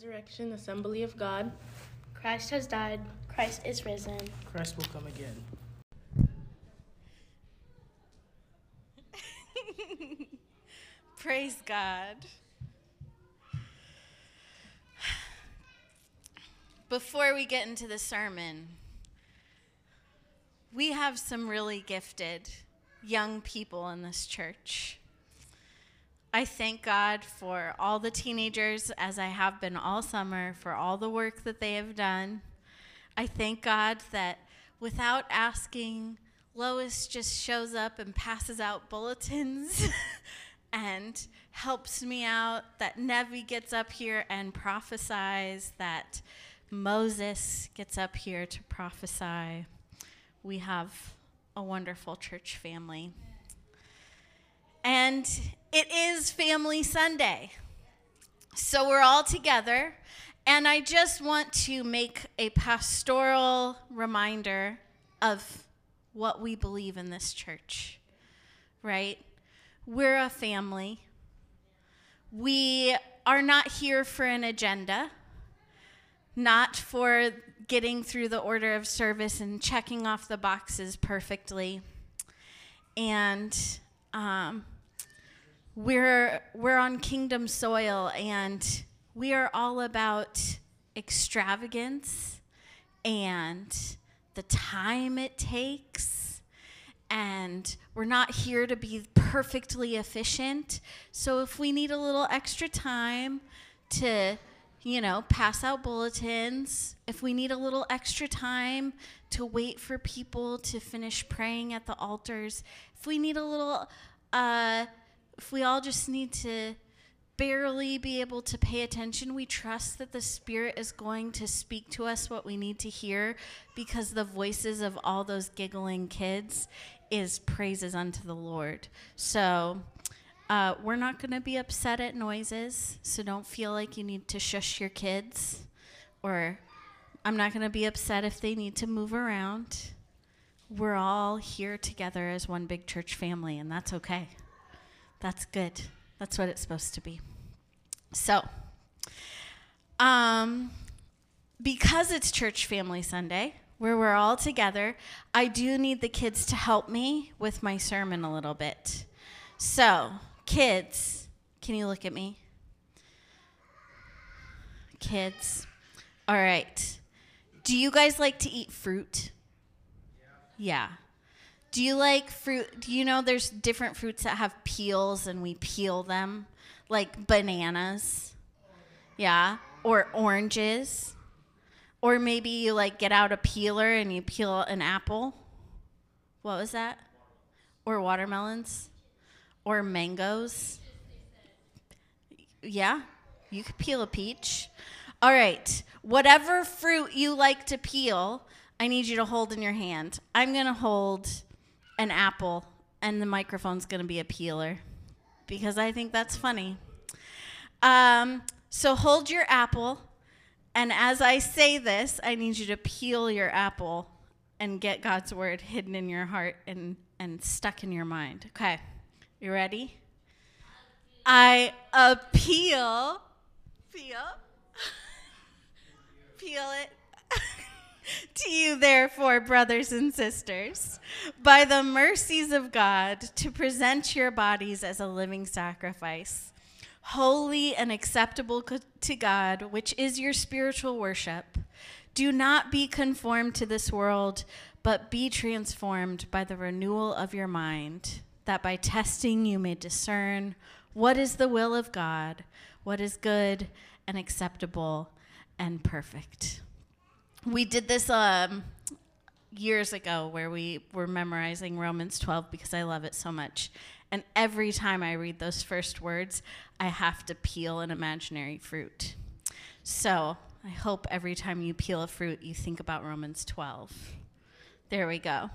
Resurrection Assembly of God. Christ has died. Christ is risen. Christ will come again. Praise God. Before we get into the sermon, we have some really gifted young people in this church. I thank God for all the teenagers, as I have been all summer, for all the work that they have done. I thank God that without asking, Lois just shows up and passes out bulletins and helps me out, that Nevi gets up here and prophesies, that Moses gets up here to prophesy. We have a wonderful church family. And it is Family Sunday. So we're all together. And I just want to make a pastoral reminder of what we believe in this church, right? We're a family. We are not here for an agenda, not for getting through the order of service and checking off the boxes perfectly. And um, we're, we're on kingdom soil and we are all about extravagance and the time it takes. And we're not here to be perfectly efficient. So if we need a little extra time to, you know, pass out bulletins, if we need a little extra time to wait for people to finish praying at the altars, if we need a little, uh, if we all just need to barely be able to pay attention, we trust that the Spirit is going to speak to us what we need to hear because the voices of all those giggling kids is praises unto the Lord. So, uh, we're not going to be upset at noises, so don't feel like you need to shush your kids. Or I'm not going to be upset if they need to move around. We're all here together as one big church family, and that's okay. That's good. That's what it's supposed to be. So, um, because it's Church Family Sunday, where we're all together, I do need the kids to help me with my sermon a little bit. So, kids, can you look at me? Kids. All right. Do you guys like to eat fruit? Yeah. Do you like fruit? Do you know there's different fruits that have peels and we peel them? Like bananas. Yeah. Or oranges. Or maybe you like get out a peeler and you peel an apple. What was that? Or watermelons. Or mangoes. Yeah. You could peel a peach. All right. Whatever fruit you like to peel, I need you to hold in your hand. I'm going to hold an apple and the microphone's going to be a peeler because I think that's funny. Um, so hold your apple, and as I say this, I need you to peel your apple and get God's word hidden in your heart and, and stuck in your mind. Okay, you ready? I appeal, peel, peel it. to you, therefore, brothers and sisters, by the mercies of God, to present your bodies as a living sacrifice, holy and acceptable to God, which is your spiritual worship. Do not be conformed to this world, but be transformed by the renewal of your mind, that by testing you may discern what is the will of God, what is good and acceptable and perfect we did this um, years ago where we were memorizing Romans 12 because I love it so much. And every time I read those first words, I have to peel an imaginary fruit. So I hope every time you peel a fruit, you think about Romans 12. There we go.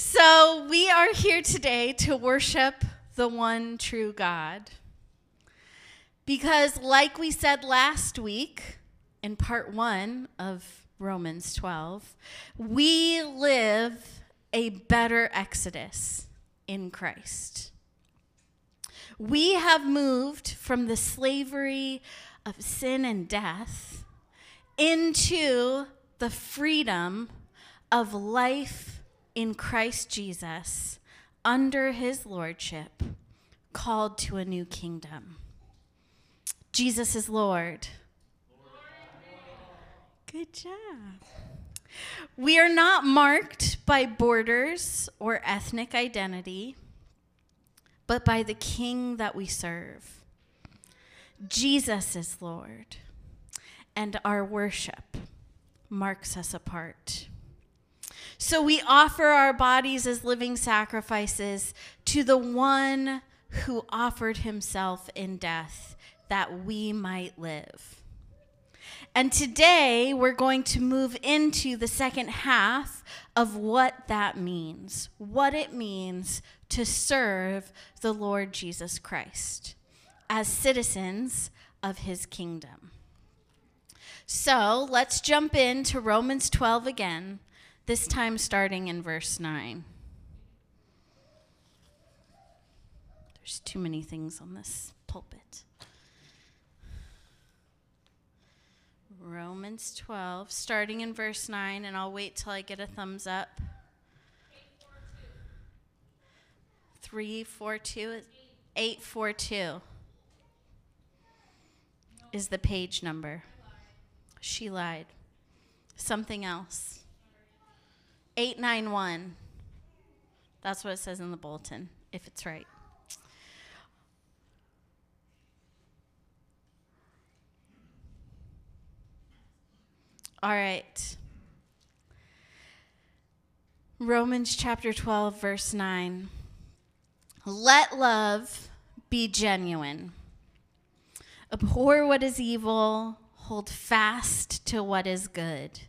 So we are here today to worship the one true God. Because, like we said last week, in part one of Romans 12, we live a better exodus in Christ. We have moved from the slavery of sin and death into the freedom of life in Christ Jesus under his lordship, called to a new kingdom. Jesus is Lord. Good job. We are not marked by borders or ethnic identity, but by the King that we serve. Jesus is Lord, and our worship marks us apart. So we offer our bodies as living sacrifices to the one who offered himself in death that we might live. And today we're going to move into the second half of what that means, what it means to serve the Lord Jesus Christ as citizens of his kingdom. So let's jump into Romans 12 again, this time starting in verse 9. There's too many things on this pulpit. Romans 12, starting in verse 9, and I'll wait till I get a thumbs up. 342, 842 is the page number. She lied. Something else. 891. That's what it says in the bulletin, if it's right. All right. Romans chapter 12, verse 9. Let love be genuine. Abhor what is evil, hold fast to what is good.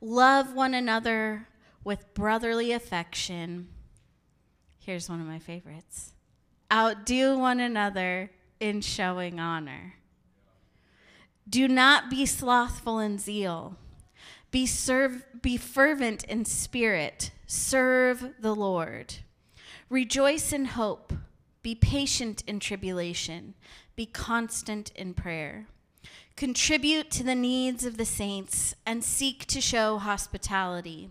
Love one another with brotherly affection. Here's one of my favorites outdo one another in showing honor. Do not be slothful in zeal. Be, serve, be fervent in spirit. Serve the Lord. Rejoice in hope. Be patient in tribulation. Be constant in prayer. Contribute to the needs of the saints and seek to show hospitality.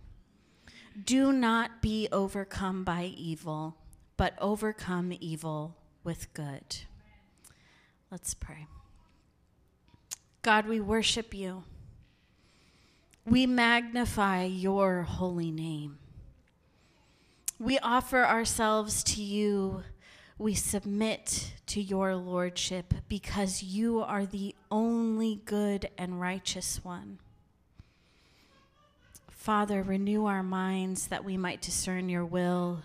Do not be overcome by evil, but overcome evil with good. Let's pray. God, we worship you. We magnify your holy name. We offer ourselves to you. We submit to your lordship because you are the only good and righteous one. Father, renew our minds that we might discern your will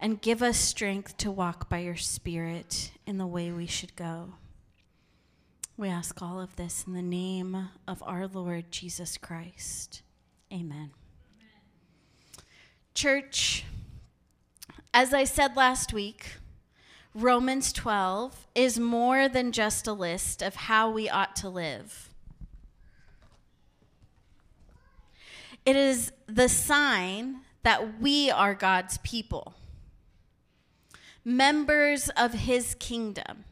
and give us strength to walk by your Spirit in the way we should go. We ask all of this in the name of our Lord Jesus Christ. Amen. Amen. Church, as I said last week, Romans 12 is more than just a list of how we ought to live. It is the sign that we are God's people, members of his kingdom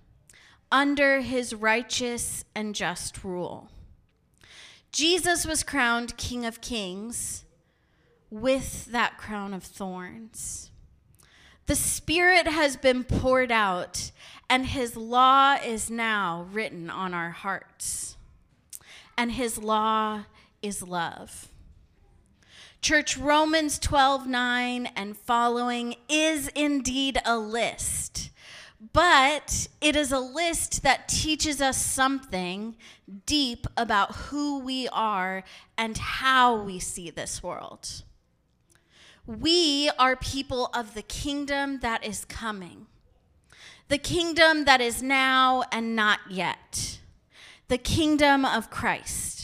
under his righteous and just rule. Jesus was crowned King of Kings with that crown of thorns. The Spirit has been poured out, and his law is now written on our hearts. And his law is love. Church Romans 12 9 and following is indeed a list, but it is a list that teaches us something deep about who we are and how we see this world. We are people of the kingdom that is coming, the kingdom that is now and not yet, the kingdom of Christ.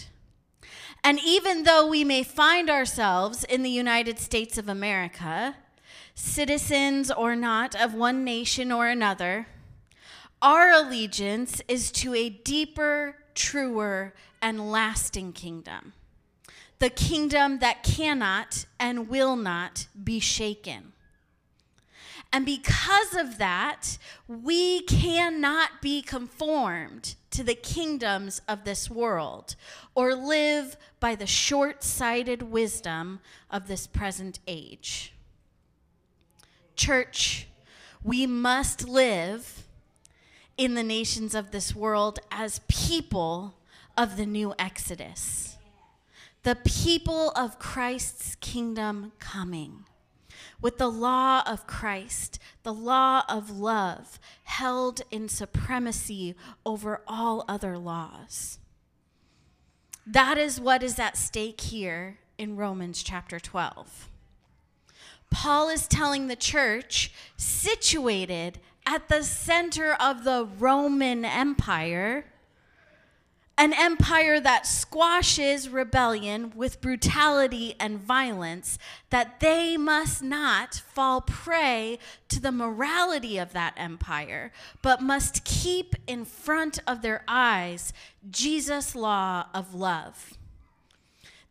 And even though we may find ourselves in the United States of America, citizens or not of one nation or another, our allegiance is to a deeper, truer, and lasting kingdom the kingdom that cannot and will not be shaken. And because of that, we cannot be conformed to the kingdoms of this world or live by the short sighted wisdom of this present age. Church, we must live in the nations of this world as people of the new Exodus the people of Christ's kingdom coming. With the law of Christ, the law of love, held in supremacy over all other laws. That is what is at stake here in Romans chapter 12. Paul is telling the church, situated at the center of the Roman Empire, an empire that squashes rebellion with brutality and violence, that they must not fall prey to the morality of that empire, but must keep in front of their eyes Jesus' law of love.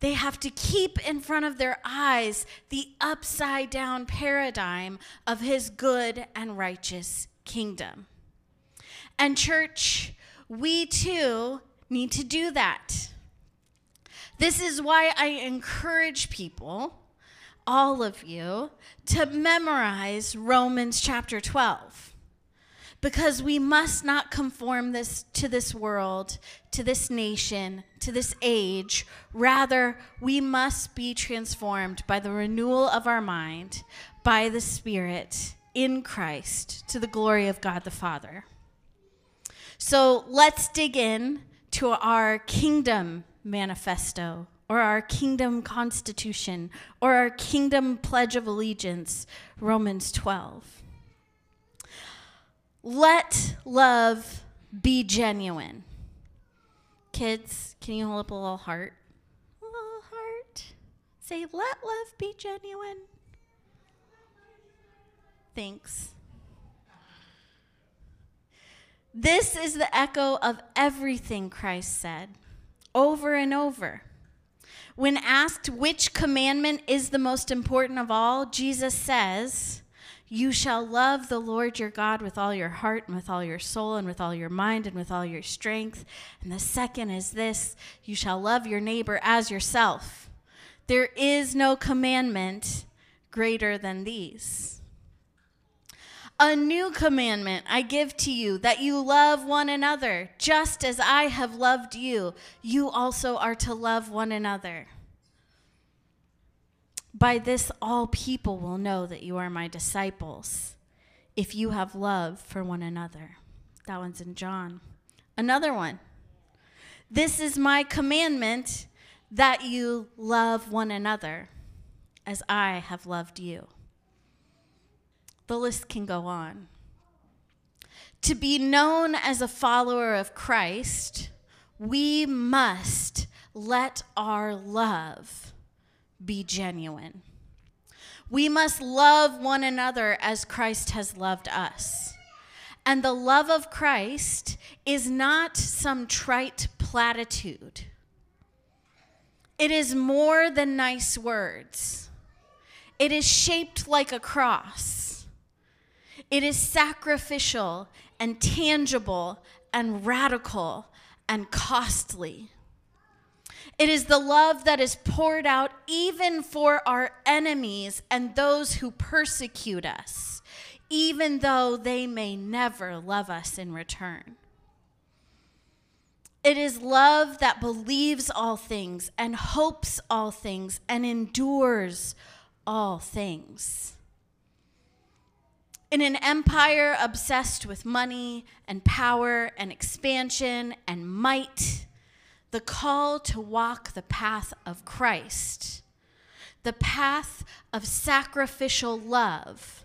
They have to keep in front of their eyes the upside down paradigm of his good and righteous kingdom. And, church, we too need to do that. This is why I encourage people, all of you, to memorize Romans chapter 12. Because we must not conform this to this world, to this nation, to this age. Rather, we must be transformed by the renewal of our mind, by the Spirit in Christ, to the glory of God the Father. So let's dig in to our kingdom manifesto or our kingdom constitution or our kingdom pledge of allegiance, Romans 12. Let love be genuine. Kids, can you hold up a little heart? A little heart. Say, let love be genuine. Thanks. This is the echo of everything Christ said over and over. When asked which commandment is the most important of all, Jesus says, You shall love the Lord your God with all your heart and with all your soul and with all your mind and with all your strength. And the second is this you shall love your neighbor as yourself. There is no commandment greater than these. A new commandment I give to you that you love one another, just as I have loved you. You also are to love one another. By this, all people will know that you are my disciples, if you have love for one another. That one's in John. Another one. This is my commandment that you love one another as I have loved you. The list can go on. To be known as a follower of Christ, we must let our love be genuine. We must love one another as Christ has loved us. And the love of Christ is not some trite platitude, it is more than nice words. It is shaped like a cross. It is sacrificial and tangible and radical and costly. It is the love that is poured out even for our enemies and those who persecute us, even though they may never love us in return. It is love that believes all things and hopes all things and endures all things. In an empire obsessed with money and power and expansion and might, the call to walk the path of Christ, the path of sacrificial love,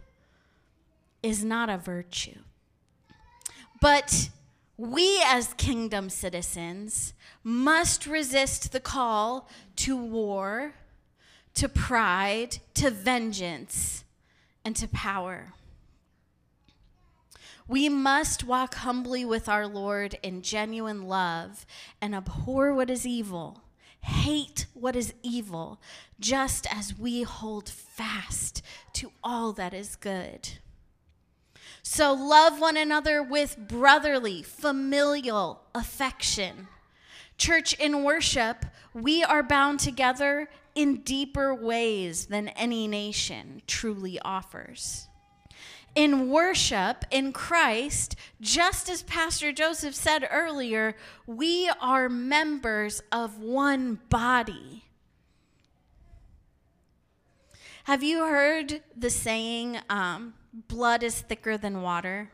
is not a virtue. But we, as kingdom citizens, must resist the call to war, to pride, to vengeance, and to power. We must walk humbly with our Lord in genuine love and abhor what is evil, hate what is evil, just as we hold fast to all that is good. So love one another with brotherly, familial affection. Church, in worship, we are bound together in deeper ways than any nation truly offers in worship in Christ, just as Pastor Joseph said earlier, we are members of one body. Have you heard the saying, um, blood is thicker than water?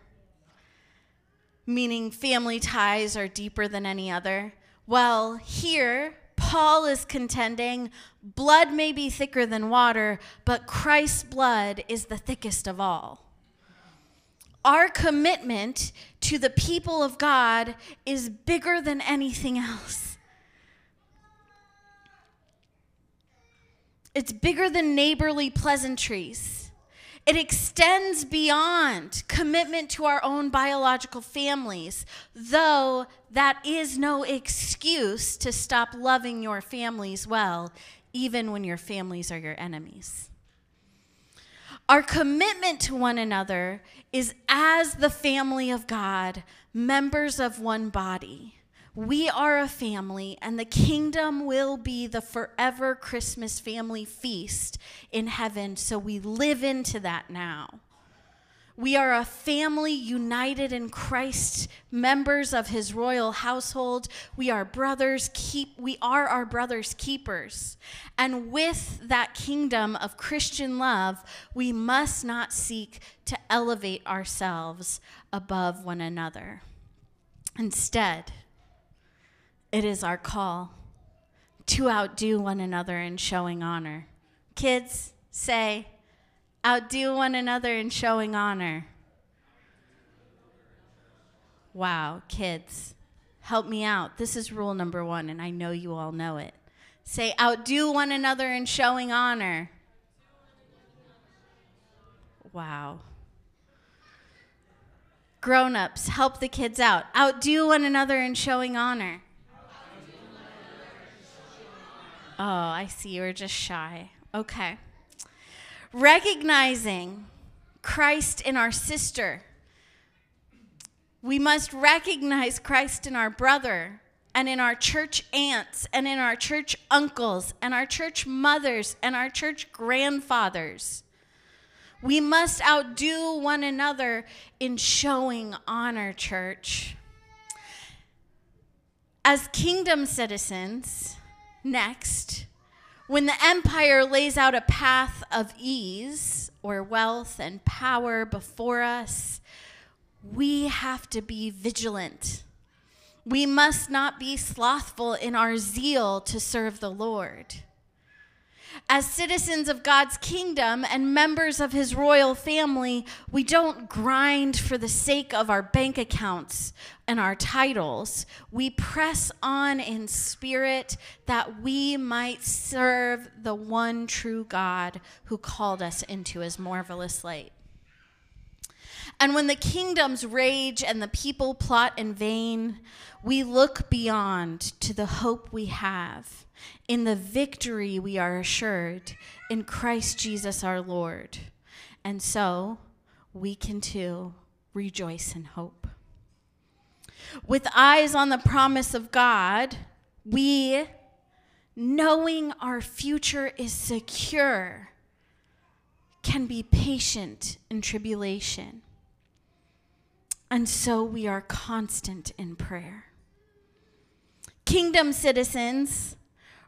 Meaning family ties are deeper than any other. Well, here, Paul is contending blood may be thicker than water, but Christ's blood is the thickest of all our commitment to the people of God is bigger than anything else. It's bigger than neighborly pleasantries. It extends beyond commitment to our own biological families, though that is no excuse to stop loving your families well, even when your families are your enemies. Our commitment to one another is as the family of God, members of one body. We are a family, and the kingdom will be the forever Christmas family feast in heaven. So we live into that now. We are a family united in Christ, members of his royal household. We are brothers keep we are our brothers keepers. And with that kingdom of Christian love, we must not seek to elevate ourselves above one another. Instead, it is our call to outdo one another in showing honor. Kids, say outdo one another in showing honor. Wow, kids, help me out. This is rule number one, and I know you all know it. Say, outdo one another in showing honor. Wow. Grown ups, help the kids out. Outdo one another in showing honor. Oh, I see you are just shy. Okay recognizing Christ in our sister. We must recognize Christ in our brother and in our church aunts and in our church uncles and our church mothers and our church grandfathers. We must outdo one another in showing honor, church. As kingdom citizens, next, when the empire lays out a path of ease or wealth and power before us, we have to be vigilant. We must not be slothful in our zeal to serve the Lord. As citizens of God's kingdom and members of his royal family, we don't grind for the sake of our bank accounts and our titles. We press on in spirit that we might serve the one true God who called us into his marvelous light. And when the kingdoms rage and the people plot in vain, we look beyond to the hope we have in the victory we are assured in Christ Jesus our Lord. And so we can too rejoice in hope. With eyes on the promise of God, we, knowing our future is secure, can be patient in tribulation. And so we are constant in prayer. Kingdom citizens,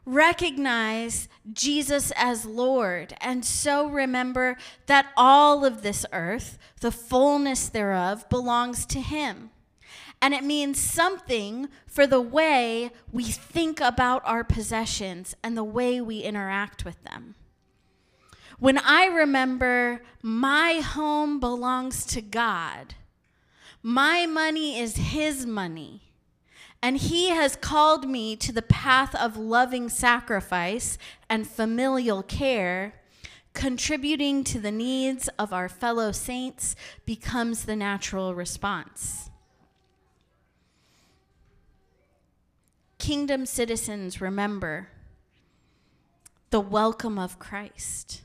recognize Jesus as Lord, and so remember that all of this earth, the fullness thereof, belongs to Him. And it means something for the way we think about our possessions and the way we interact with them. When I remember my home belongs to God, my money is His money and he has called me to the path of loving sacrifice and familial care. Contributing to the needs of our fellow saints becomes the natural response. Kingdom citizens remember the welcome of Christ.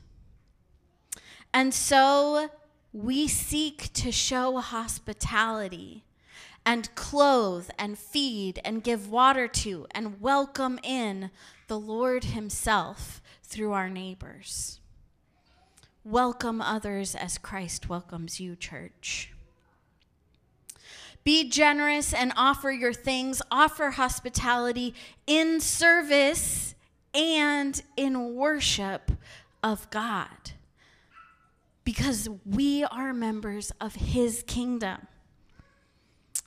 And so we seek to show hospitality and clothe and feed and give water to and welcome in the Lord Himself through our neighbors. Welcome others as Christ welcomes you, church. Be generous and offer your things. Offer hospitality in service and in worship of God because we are members of His kingdom.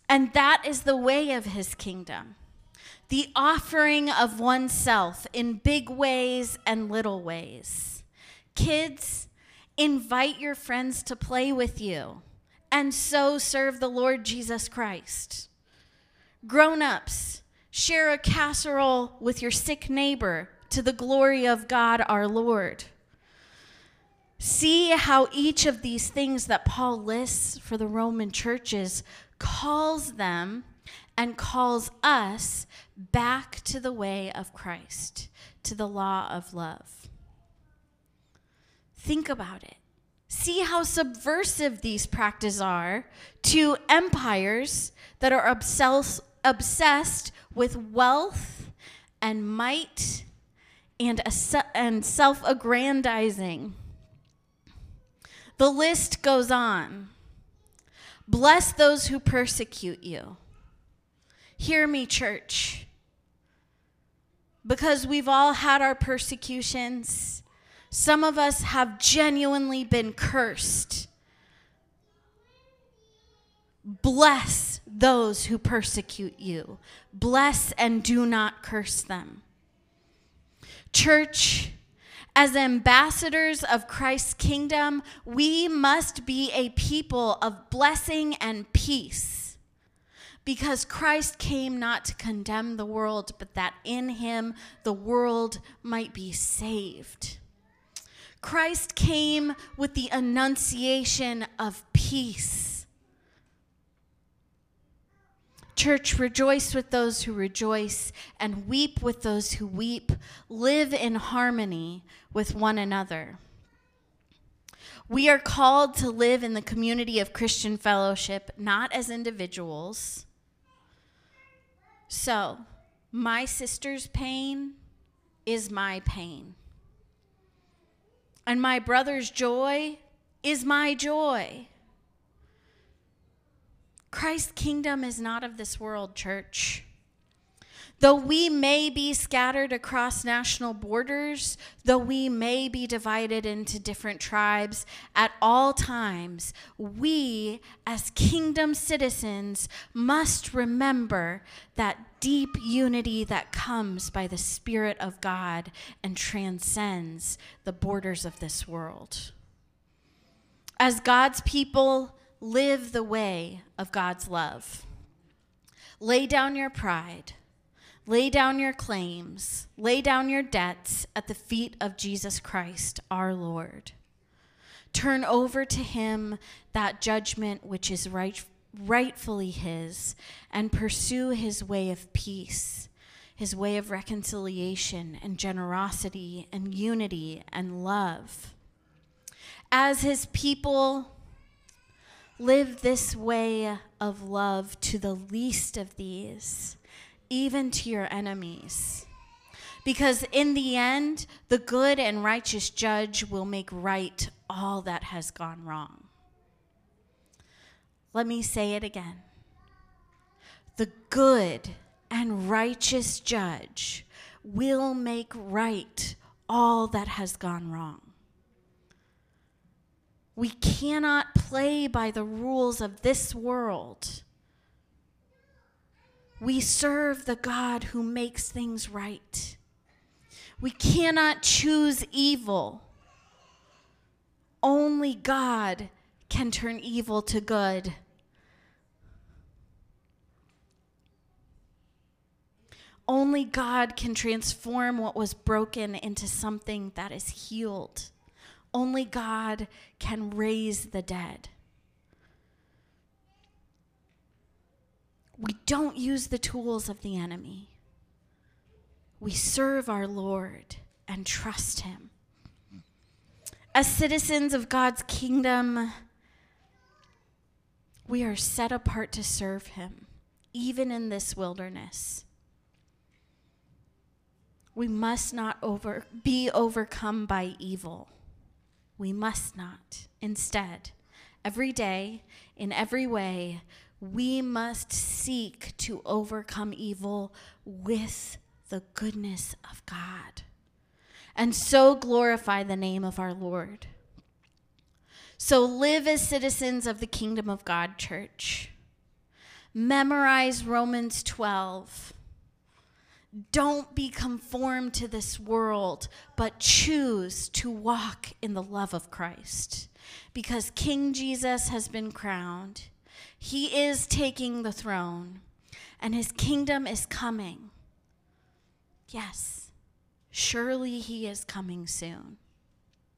And that is the way of his kingdom the offering of oneself in big ways and little ways. Kids, invite your friends to play with you and so serve the Lord Jesus Christ. Grown ups, share a casserole with your sick neighbor to the glory of God our Lord. See how each of these things that Paul lists for the Roman churches calls them and calls us back to the way of Christ, to the law of love. Think about it. See how subversive these practices are to empires that are obsessed, with wealth and might and, and self aggrandizing. The list goes on. Bless those who persecute you. Hear me, church. Because we've all had our persecutions, some of us have genuinely been cursed. Bless those who persecute you. Bless and do not curse them. Church, as ambassadors of Christ's kingdom, we must be a people of blessing and peace. Because Christ came not to condemn the world, but that in him the world might be saved. Christ came with the annunciation of peace Church, rejoice with those who rejoice and weep with those who weep. Live in harmony with one another. We are called to live in the community of Christian fellowship, not as individuals. So, my sister's pain is my pain. And my brother's joy is my joy. Christ's kingdom is not of this world, church. Though we may be scattered across national borders, though we may be divided into different tribes at all times, we as kingdom citizens must remember that deep unity that comes by the Spirit of God and transcends the borders of this world. As God's people, live the way of God's love. Lay down your pride. Lay down your claims. Lay down your debts at the feet of Jesus Christ, our Lord. Turn over to him that judgment which is right, rightfully his, and pursue his way of peace, his way of reconciliation and generosity and unity and love. As his people, Live this way of love to the least of these, even to your enemies. Because in the end, the good and righteous judge will make right all that has gone wrong. Let me say it again. The good and righteous judge will make right all that has gone wrong. We cannot play by the rules of this world. We serve the God who makes things right. We cannot choose evil. Only God can turn evil to good. Only God can transform what was broken into something that is healed. Only God can raise the dead. We don't use the tools of the enemy. We serve our Lord and trust Him. As citizens of God's kingdom, we are set apart to serve Him, even in this wilderness. We must not over, be overcome by evil. We must not. Instead, every day, in every way, we must seek to overcome evil with the goodness of God and so glorify the name of our Lord. So live as citizens of the kingdom of God, church. Memorize Romans 12. Don't be conformed to this world, but choose to walk in the love of Christ. Because King Jesus has been crowned, he is taking the throne, and his kingdom is coming. Yes, surely he is coming soon.